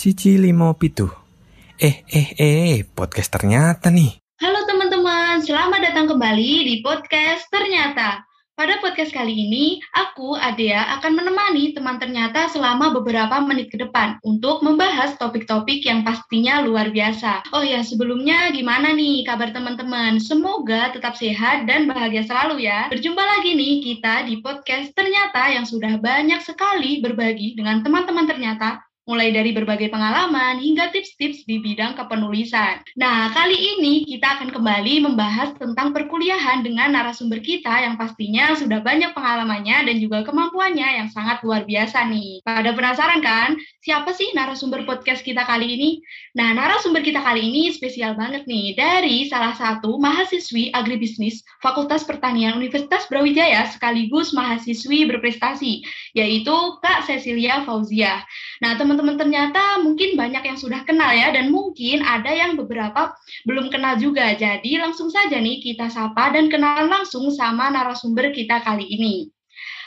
Siji limo pitu. Eh, eh, eh, podcast ternyata nih. Halo teman-teman, selamat datang kembali di podcast Ternyata. Pada podcast kali ini, aku, Adea, akan menemani teman ternyata selama beberapa menit ke depan untuk membahas topik-topik yang pastinya luar biasa. Oh ya, sebelumnya gimana nih kabar teman-teman? Semoga tetap sehat dan bahagia selalu ya. Berjumpa lagi nih kita di podcast Ternyata yang sudah banyak sekali berbagi dengan teman-teman ternyata mulai dari berbagai pengalaman hingga tips-tips di bidang kepenulisan. Nah, kali ini kita akan kembali membahas tentang perkuliahan dengan narasumber kita yang pastinya sudah banyak pengalamannya dan juga kemampuannya yang sangat luar biasa nih. Pada penasaran kan, siapa sih narasumber podcast kita kali ini? Nah, narasumber kita kali ini spesial banget nih dari salah satu mahasiswi agribisnis Fakultas Pertanian Universitas Brawijaya sekaligus mahasiswi berprestasi, yaitu Kak Cecilia Fauzia. Nah, teman-teman ternyata mungkin banyak yang sudah kenal ya, dan mungkin ada yang beberapa belum kenal juga. Jadi langsung saja nih kita sapa dan kenalan langsung sama narasumber kita kali ini.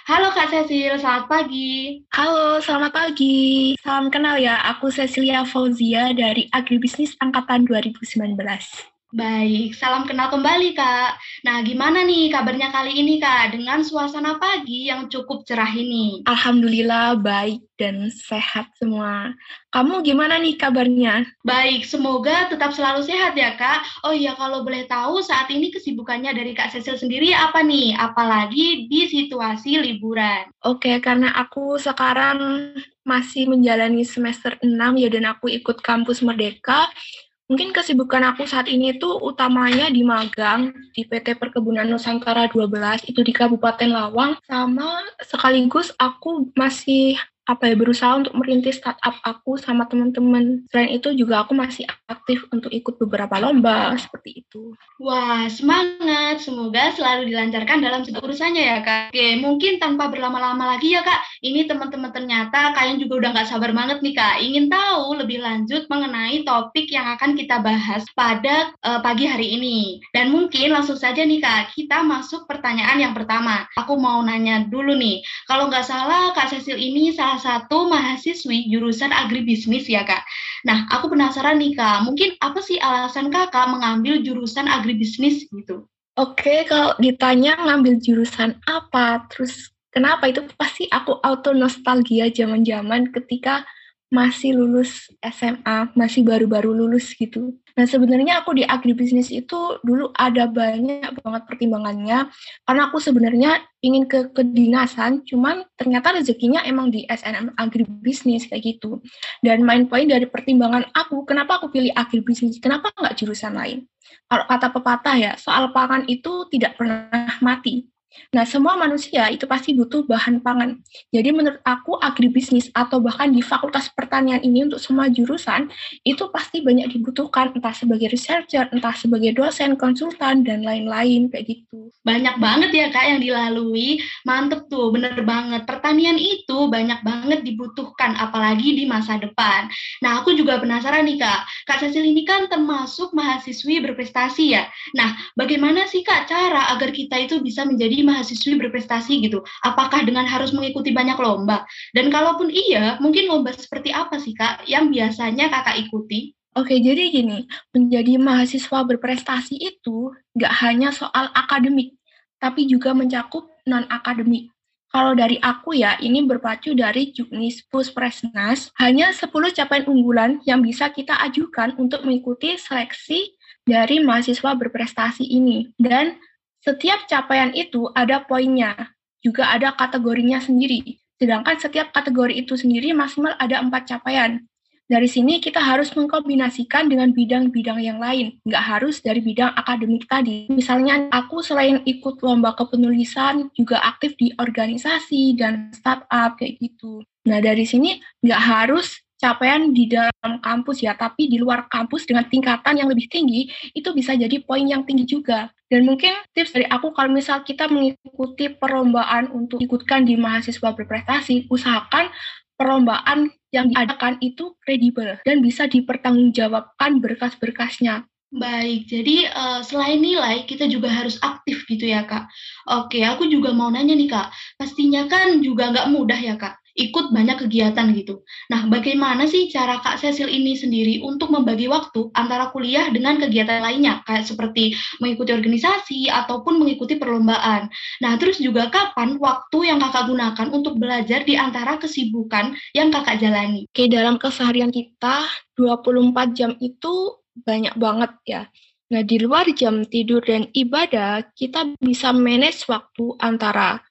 Halo Kak Cecil, selamat pagi. Halo, selamat pagi. Salam kenal ya, aku Cecilia Fauzia dari Agribisnis Angkatan 2019. Baik, salam kenal kembali Kak. Nah, gimana nih kabarnya kali ini Kak dengan suasana pagi yang cukup cerah ini? Alhamdulillah baik dan sehat semua. Kamu gimana nih kabarnya? Baik, semoga tetap selalu sehat ya Kak. Oh iya, kalau boleh tahu saat ini kesibukannya dari Kak Cecil sendiri apa nih? Apalagi di situasi liburan. Oke, karena aku sekarang masih menjalani semester 6 ya dan aku ikut kampus Merdeka Mungkin kesibukan aku saat ini itu utamanya di magang di PT Perkebunan Nusantara 12 itu di Kabupaten Lawang sama sekaligus aku masih apa ya berusaha untuk merintis startup aku sama teman-teman. Selain itu juga aku masih aktif untuk ikut beberapa lomba seperti itu. Wah, semangat. Semoga selalu dilancarkan dalam segala urusannya ya, Kak. Oke, mungkin tanpa berlama-lama lagi ya, Kak. Ini teman-teman ternyata kalian juga udah nggak sabar banget nih, Kak. Ingin tahu lebih lanjut mengenai topik yang akan kita bahas pada uh, pagi hari ini. Dan mungkin langsung saja nih, Kak, kita masuk pertanyaan yang pertama. Aku mau nanya dulu nih. Kalau nggak salah, Kak Cecil ini salah salah satu mahasiswi jurusan agribisnis ya kak. Nah, aku penasaran nih kak, mungkin apa sih alasan kakak mengambil jurusan agribisnis gitu? Oke, kalau ditanya ngambil jurusan apa, terus kenapa itu pasti aku auto nostalgia zaman-zaman ketika masih lulus SMA, masih baru-baru lulus gitu. Nah sebenarnya aku di agribisnis itu dulu ada banyak banget pertimbangannya karena aku sebenarnya ingin ke kedinasan, cuman ternyata rezekinya emang di SNM agribisnis kayak gitu. Dan main poin dari pertimbangan aku, kenapa aku pilih agribisnis, kenapa nggak jurusan lain? Kalau kata pepatah ya, soal pangan itu tidak pernah mati. Nah, semua manusia itu pasti butuh bahan pangan. Jadi menurut aku agribisnis atau bahkan di fakultas pertanian ini untuk semua jurusan itu pasti banyak dibutuhkan entah sebagai researcher, entah sebagai dosen, konsultan dan lain-lain kayak gitu. Banyak banget ya Kak yang dilalui. Mantep tuh, bener banget. Pertanian itu banyak banget dibutuhkan apalagi di masa depan. Nah, aku juga penasaran nih Kak. Kak Cecil ini kan termasuk mahasiswi berprestasi ya. Nah, bagaimana sih Kak cara agar kita itu bisa menjadi mahasiswi berprestasi gitu? Apakah dengan harus mengikuti banyak lomba? Dan kalaupun iya, mungkin lomba seperti apa sih Kak yang biasanya Kakak ikuti? Oke, jadi gini, menjadi mahasiswa berprestasi itu nggak hanya soal akademik, tapi juga mencakup non-akademik. Kalau dari aku ya, ini berpacu dari Juknis Puspresnas, hanya 10 capaian unggulan yang bisa kita ajukan untuk mengikuti seleksi dari mahasiswa berprestasi ini. Dan setiap capaian itu ada poinnya, juga ada kategorinya sendiri. Sedangkan setiap kategori itu sendiri maksimal ada empat capaian. Dari sini kita harus mengkombinasikan dengan bidang-bidang yang lain, nggak harus dari bidang akademik tadi. Misalnya aku selain ikut lomba kepenulisan, juga aktif di organisasi dan startup kayak gitu. Nah dari sini nggak harus capaian di dalam kampus ya, tapi di luar kampus dengan tingkatan yang lebih tinggi, itu bisa jadi poin yang tinggi juga. Dan mungkin tips dari aku kalau misal kita mengikuti perlombaan untuk ikutkan di mahasiswa berprestasi, usahakan perlombaan yang diadakan itu kredibel dan bisa dipertanggungjawabkan berkas-berkasnya. Baik, jadi uh, selain nilai, kita juga harus aktif gitu ya, Kak. Oke, aku juga mau nanya nih, Kak. Pastinya kan juga nggak mudah ya, Kak ikut banyak kegiatan gitu. Nah, bagaimana sih cara Kak Cecil ini sendiri untuk membagi waktu antara kuliah dengan kegiatan lainnya, kayak seperti mengikuti organisasi ataupun mengikuti perlombaan. Nah, terus juga kapan waktu yang Kakak gunakan untuk belajar di antara kesibukan yang Kakak jalani? Oke, dalam keseharian kita 24 jam itu banyak banget ya. Nah, di luar jam tidur dan ibadah, kita bisa manage waktu antara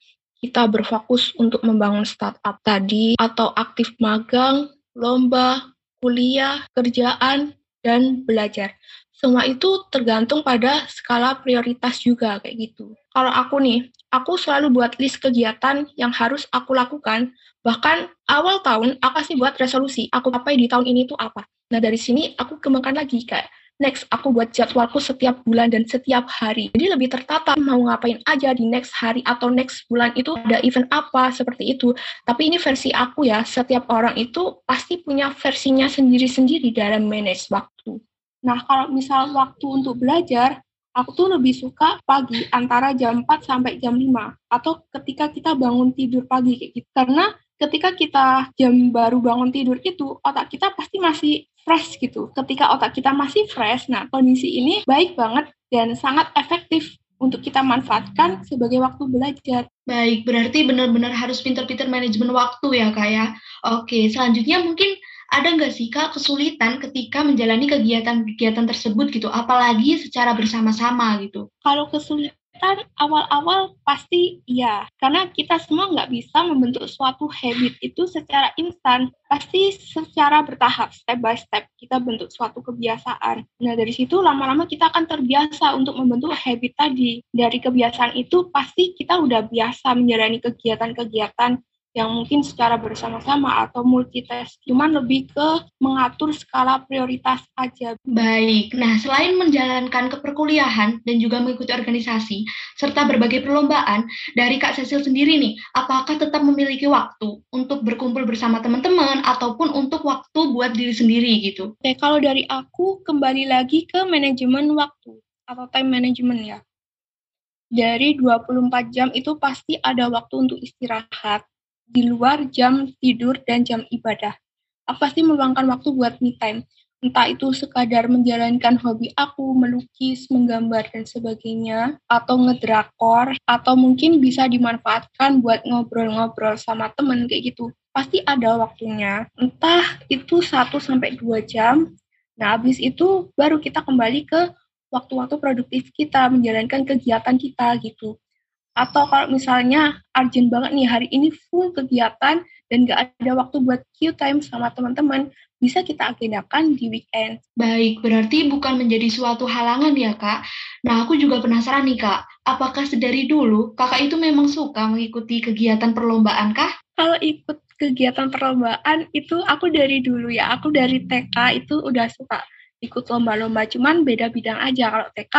kita berfokus untuk membangun startup tadi, atau aktif magang, lomba, kuliah, kerjaan, dan belajar. Semua itu tergantung pada skala prioritas juga kayak gitu. Kalau aku nih, aku selalu buat list kegiatan yang harus aku lakukan. Bahkan awal tahun aku kasih buat resolusi, aku capai di tahun ini tuh apa. Nah dari sini aku kembangkan lagi kayak next aku buat jadwalku setiap bulan dan setiap hari. Jadi lebih tertata mau ngapain aja di next hari atau next bulan itu ada event apa seperti itu. Tapi ini versi aku ya, setiap orang itu pasti punya versinya sendiri-sendiri dalam manage waktu. Nah, kalau misal waktu untuk belajar, aku tuh lebih suka pagi antara jam 4 sampai jam 5 atau ketika kita bangun tidur pagi kayak gitu. Karena ketika kita jam baru bangun tidur itu otak kita pasti masih fresh gitu. Ketika otak kita masih fresh, nah kondisi ini baik banget dan sangat efektif untuk kita manfaatkan sebagai waktu belajar. Baik, berarti benar-benar harus pinter-pinter manajemen waktu ya Kak ya. Oke, selanjutnya mungkin ada nggak sih Kak kesulitan ketika menjalani kegiatan-kegiatan tersebut gitu, apalagi secara bersama-sama gitu? Kalau kesulitan kan awal-awal pasti iya, karena kita semua nggak bisa membentuk suatu habit itu secara instan, pasti secara bertahap, step by step, kita bentuk suatu kebiasaan. Nah, dari situ lama-lama kita akan terbiasa untuk membentuk habit tadi. Dari kebiasaan itu pasti kita udah biasa menjalani kegiatan-kegiatan yang mungkin secara bersama-sama atau multitask, cuman lebih ke mengatur skala prioritas aja. Baik, nah selain menjalankan keperkuliahan dan juga mengikuti organisasi, serta berbagai perlombaan, dari Kak Cecil sendiri nih, apakah tetap memiliki waktu untuk berkumpul bersama teman-teman ataupun untuk waktu buat diri sendiri gitu? Oke, kalau dari aku kembali lagi ke manajemen waktu atau time management ya. Dari 24 jam itu pasti ada waktu untuk istirahat, di luar jam tidur dan jam ibadah. Aku pasti meluangkan waktu buat me time. Entah itu sekadar menjalankan hobi aku, melukis, menggambar, dan sebagainya, atau ngedrakor, atau mungkin bisa dimanfaatkan buat ngobrol-ngobrol sama temen kayak gitu. Pasti ada waktunya. Entah itu 1 sampai 2 jam. Nah, habis itu baru kita kembali ke waktu-waktu produktif kita, menjalankan kegiatan kita gitu atau kalau misalnya urgent banget nih hari ini full kegiatan dan gak ada waktu buat Q time sama teman-teman, bisa kita agendakan di weekend. Baik, berarti bukan menjadi suatu halangan ya kak. Nah aku juga penasaran nih kak, apakah sedari dulu kakak itu memang suka mengikuti kegiatan perlombaan kah? Kalau ikut kegiatan perlombaan itu aku dari dulu ya, aku dari TK itu udah suka ikut lomba-lomba, cuman beda bidang aja. Kalau TK,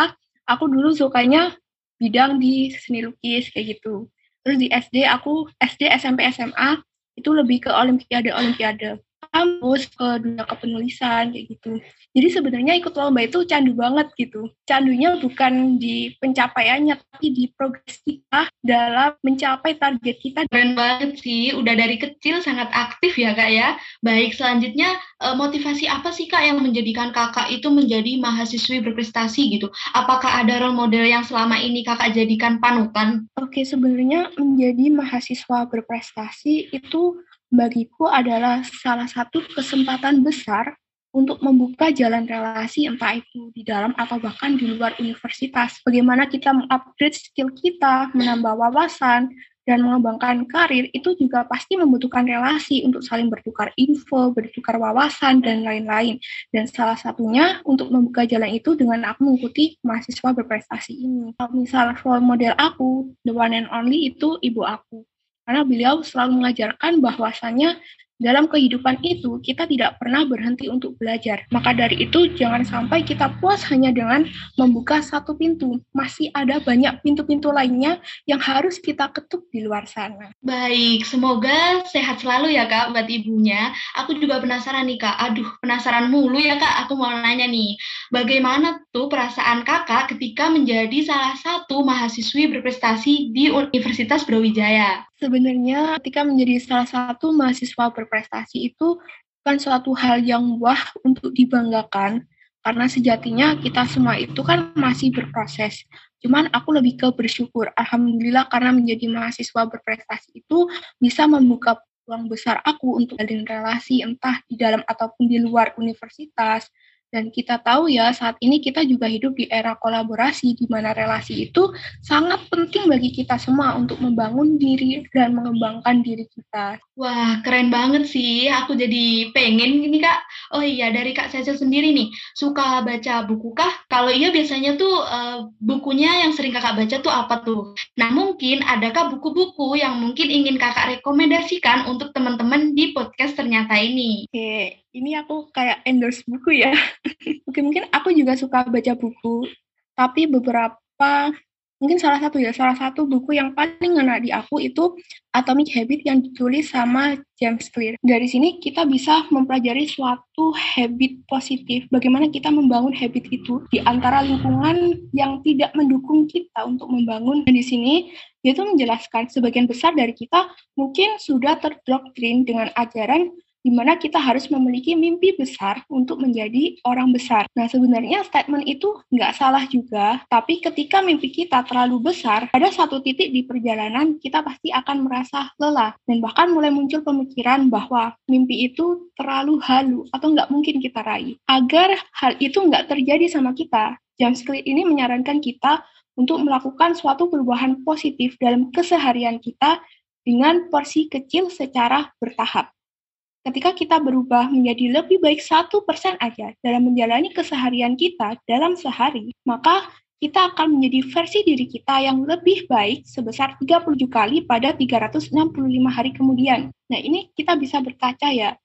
aku dulu sukanya bidang di seni lukis kayak gitu. Terus di SD aku SD SMP SMA itu lebih ke olimpiade olimpiade kampus ke dunia kepenulisan kayak gitu. Jadi sebenarnya ikut lomba itu candu banget gitu. Candunya bukan di pencapaiannya tapi di progres kita dalam mencapai target kita. Keren banget sih, udah dari kecil sangat aktif ya kak ya. Baik, selanjutnya eh, motivasi apa sih kak yang menjadikan kakak itu menjadi mahasiswi berprestasi gitu? Apakah ada role model yang selama ini kakak jadikan panutan? Oke, sebenarnya menjadi mahasiswa berprestasi itu bagiku adalah salah satu kesempatan besar untuk membuka jalan relasi entah itu di dalam atau bahkan di luar universitas. Bagaimana kita mengupgrade skill kita, menambah wawasan, dan mengembangkan karir itu juga pasti membutuhkan relasi untuk saling bertukar info, bertukar wawasan, dan lain-lain. Dan salah satunya untuk membuka jalan itu dengan aku mengikuti mahasiswa berprestasi ini. Kalau misal role model aku, the one and only itu ibu aku. Karena beliau selalu mengajarkan bahwasannya dalam kehidupan itu kita tidak pernah berhenti untuk belajar. Maka dari itu jangan sampai kita puas hanya dengan membuka satu pintu. Masih ada banyak pintu-pintu lainnya yang harus kita ketuk di luar sana. Baik, semoga sehat selalu ya Kak buat ibunya. Aku juga penasaran nih Kak. Aduh, penasaran mulu ya Kak. Aku mau nanya nih, bagaimana tuh perasaan Kakak ketika menjadi salah satu mahasiswi berprestasi di Universitas Brawijaya? Sebenarnya ketika menjadi salah satu mahasiswa berprestasi itu bukan suatu hal yang wah untuk dibanggakan, karena sejatinya kita semua itu kan masih berproses. Cuman aku lebih ke bersyukur, Alhamdulillah karena menjadi mahasiswa berprestasi itu bisa membuka peluang besar aku untuk jalin relasi entah di dalam ataupun di luar universitas, dan kita tahu ya, saat ini kita juga hidup di era kolaborasi, di mana relasi itu sangat penting bagi kita semua untuk membangun diri dan mengembangkan diri kita. Wah, keren banget sih. Aku jadi pengen ini, Kak. Oh iya, dari Kak Cecil sendiri nih, suka baca buku kah? Kalau iya, biasanya tuh uh, bukunya yang sering Kakak baca tuh apa tuh? Nah, mungkin adakah buku-buku yang mungkin ingin Kakak rekomendasikan untuk teman-teman di podcast ternyata ini? Oke, ini aku kayak endorse buku ya. Mungkin mungkin aku juga suka baca buku, tapi beberapa mungkin salah satu ya, salah satu buku yang paling ngena di aku itu Atomic Habit yang ditulis sama James Clear. Dari sini kita bisa mempelajari suatu habit positif, bagaimana kita membangun habit itu di antara lingkungan yang tidak mendukung kita untuk membangun. Dan di sini dia itu menjelaskan sebagian besar dari kita mungkin sudah terdoktrin dengan ajaran di mana kita harus memiliki mimpi besar untuk menjadi orang besar. Nah, sebenarnya statement itu nggak salah juga, tapi ketika mimpi kita terlalu besar, ada satu titik di perjalanan kita pasti akan merasa lelah, dan bahkan mulai muncul pemikiran bahwa mimpi itu terlalu halu atau nggak mungkin kita raih. Agar hal itu nggak terjadi sama kita, James Clear ini menyarankan kita untuk melakukan suatu perubahan positif dalam keseharian kita dengan porsi kecil secara bertahap ketika kita berubah menjadi lebih baik satu persen aja dalam menjalani keseharian kita dalam sehari, maka kita akan menjadi versi diri kita yang lebih baik sebesar 37 kali pada 365 hari kemudian. Nah, ini kita bisa berkaca ya,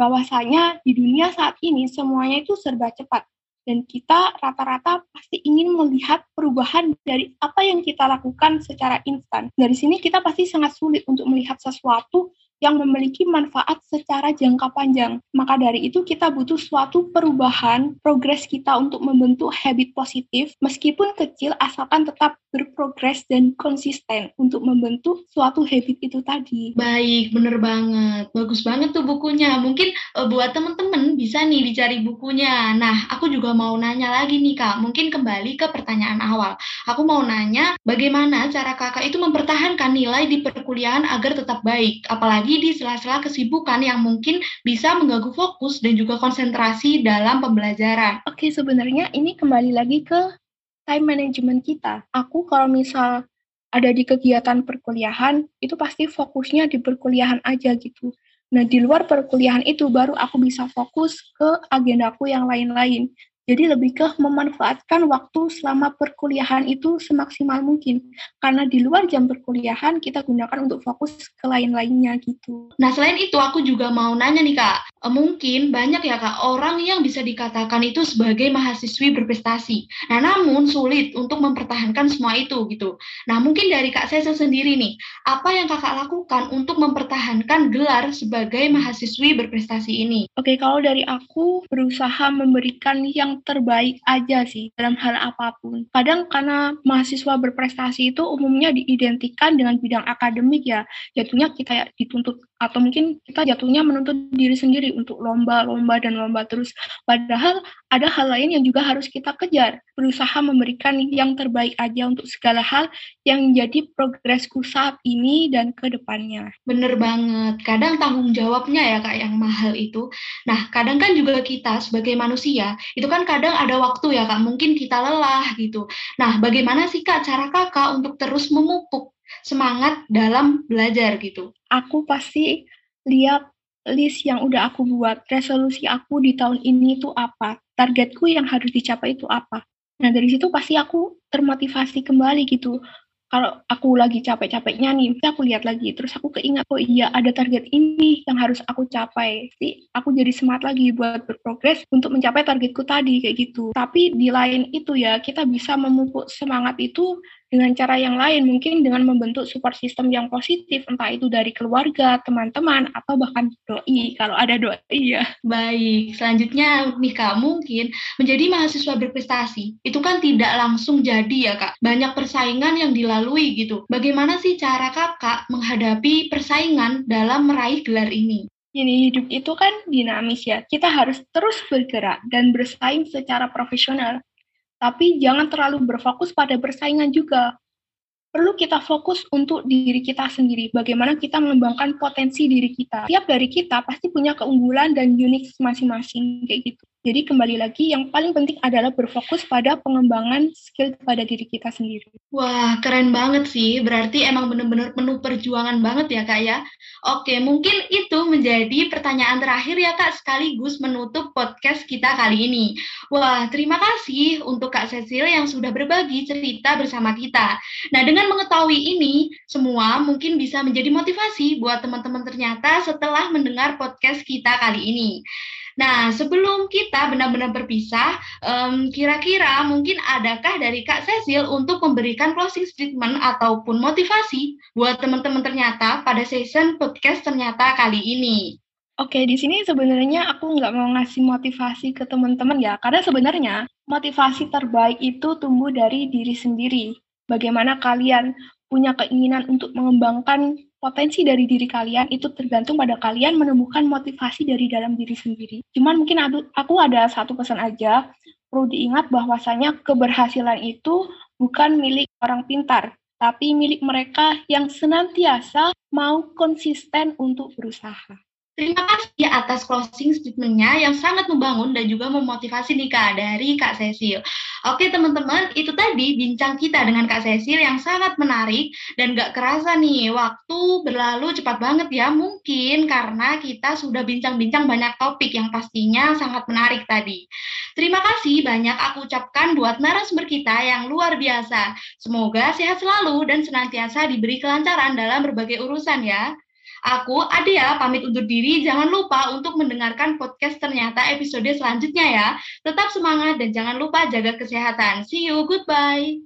bahwasanya di dunia saat ini semuanya itu serba cepat. Dan kita rata-rata pasti ingin melihat perubahan dari apa yang kita lakukan secara instan. Dari sini kita pasti sangat sulit untuk melihat sesuatu yang memiliki manfaat secara jangka panjang. Maka dari itu kita butuh suatu perubahan progres kita untuk membentuk habit positif meskipun kecil asalkan tetap berprogres dan konsisten untuk membentuk suatu habit itu tadi. Baik, bener banget. Bagus banget tuh bukunya. Mungkin uh, buat temen-temen bisa nih dicari bukunya. Nah, aku juga mau nanya lagi nih Kak. Mungkin kembali ke pertanyaan awal. Aku mau nanya bagaimana cara kakak itu mempertahankan nilai di perkuliahan agar tetap baik. Apalagi di sela-sela kesibukan yang mungkin bisa mengganggu fokus dan juga konsentrasi dalam pembelajaran. Oke, sebenarnya ini kembali lagi ke time management kita. Aku kalau misal ada di kegiatan perkuliahan, itu pasti fokusnya di perkuliahan aja gitu. Nah, di luar perkuliahan itu baru aku bisa fokus ke agendaku yang lain-lain. Jadi lebih ke memanfaatkan waktu selama perkuliahan itu semaksimal mungkin. Karena di luar jam perkuliahan kita gunakan untuk fokus ke lain-lainnya gitu. Nah selain itu aku juga mau nanya nih kak, mungkin banyak ya kak orang yang bisa dikatakan itu sebagai mahasiswi berprestasi. Nah namun sulit untuk mempertahankan semua itu gitu. Nah mungkin dari kak saya sendiri nih, apa yang kakak lakukan untuk mempertahankan gelar sebagai mahasiswi berprestasi ini? Oke kalau dari aku berusaha memberikan yang terbaik aja sih dalam hal apa pun. Kadang karena mahasiswa berprestasi itu umumnya diidentikan dengan bidang akademik ya, jatuhnya kita ya dituntut atau mungkin kita jatuhnya menuntut diri sendiri untuk lomba, lomba dan lomba terus. Padahal ada hal lain yang juga harus kita kejar, berusaha memberikan yang terbaik aja untuk segala hal yang menjadi progresku saat ini dan ke depannya. Bener banget, kadang tanggung jawabnya ya kak yang mahal itu. Nah kadang kan juga kita sebagai manusia, itu kan kadang ada waktu ya kak, mungkin kita lelah gitu. Nah bagaimana sih kak cara kakak untuk terus memupuk semangat dalam belajar gitu. Aku pasti lihat list yang udah aku buat, resolusi aku di tahun ini itu apa, targetku yang harus dicapai itu apa. Nah dari situ pasti aku termotivasi kembali gitu kalau aku lagi capek-capeknya nih, aku lihat lagi, terus aku keingat, oh iya ada target ini yang harus aku capai. Jadi aku jadi semangat lagi buat berprogres untuk mencapai targetku tadi, kayak gitu. Tapi di lain itu ya, kita bisa memupuk semangat itu dengan cara yang lain, mungkin dengan membentuk support system yang positif, entah itu dari keluarga, teman-teman, atau bahkan doi, kalau ada doi ya. Baik, selanjutnya nih Kak, mungkin menjadi mahasiswa berprestasi, itu kan tidak langsung jadi ya Kak, banyak persaingan yang dilalui gitu. Bagaimana sih cara Kakak menghadapi persaingan dalam meraih gelar ini? Ini hidup itu kan dinamis ya, kita harus terus bergerak dan bersaing secara profesional tapi jangan terlalu berfokus pada persaingan juga. Perlu kita fokus untuk diri kita sendiri, bagaimana kita mengembangkan potensi diri kita. Tiap dari kita pasti punya keunggulan dan unik masing-masing kayak gitu. Jadi kembali lagi yang paling penting adalah berfokus pada pengembangan skill pada diri kita sendiri. Wah, keren banget sih. Berarti emang benar-benar penuh perjuangan banget ya, Kak ya. Oke, mungkin itu menjadi pertanyaan terakhir ya, Kak, sekaligus menutup podcast kita kali ini. Wah, terima kasih untuk Kak Cecil yang sudah berbagi cerita bersama kita. Nah, dengan mengetahui ini, semua mungkin bisa menjadi motivasi buat teman-teman ternyata setelah mendengar podcast kita kali ini. Nah, sebelum kita benar-benar berpisah, um, kira-kira mungkin adakah dari Kak Cecil untuk memberikan closing statement ataupun motivasi buat teman-teman ternyata pada season podcast ternyata kali ini? Oke, di sini sebenarnya aku nggak mau ngasih motivasi ke teman-teman ya, karena sebenarnya motivasi terbaik itu tumbuh dari diri sendiri. Bagaimana kalian punya keinginan untuk mengembangkan potensi dari diri kalian itu tergantung pada kalian menemukan motivasi dari dalam diri sendiri. Cuman mungkin aku ada satu pesan aja, perlu diingat bahwasanya keberhasilan itu bukan milik orang pintar, tapi milik mereka yang senantiasa mau konsisten untuk berusaha. Terima kasih atas closing statement-nya yang sangat membangun dan juga memotivasi nih Kak dari Kak Cecil. Oke teman-teman, itu tadi bincang kita dengan Kak Cecil yang sangat menarik dan gak kerasa nih waktu berlalu cepat banget ya mungkin karena kita sudah bincang-bincang banyak topik yang pastinya sangat menarik tadi. Terima kasih banyak aku ucapkan buat narasumber kita yang luar biasa. Semoga sehat selalu dan senantiasa diberi kelancaran dalam berbagai urusan ya. Aku, Adia, pamit undur diri. Jangan lupa untuk mendengarkan podcast ternyata episode selanjutnya ya. Tetap semangat dan jangan lupa jaga kesehatan. See you, goodbye.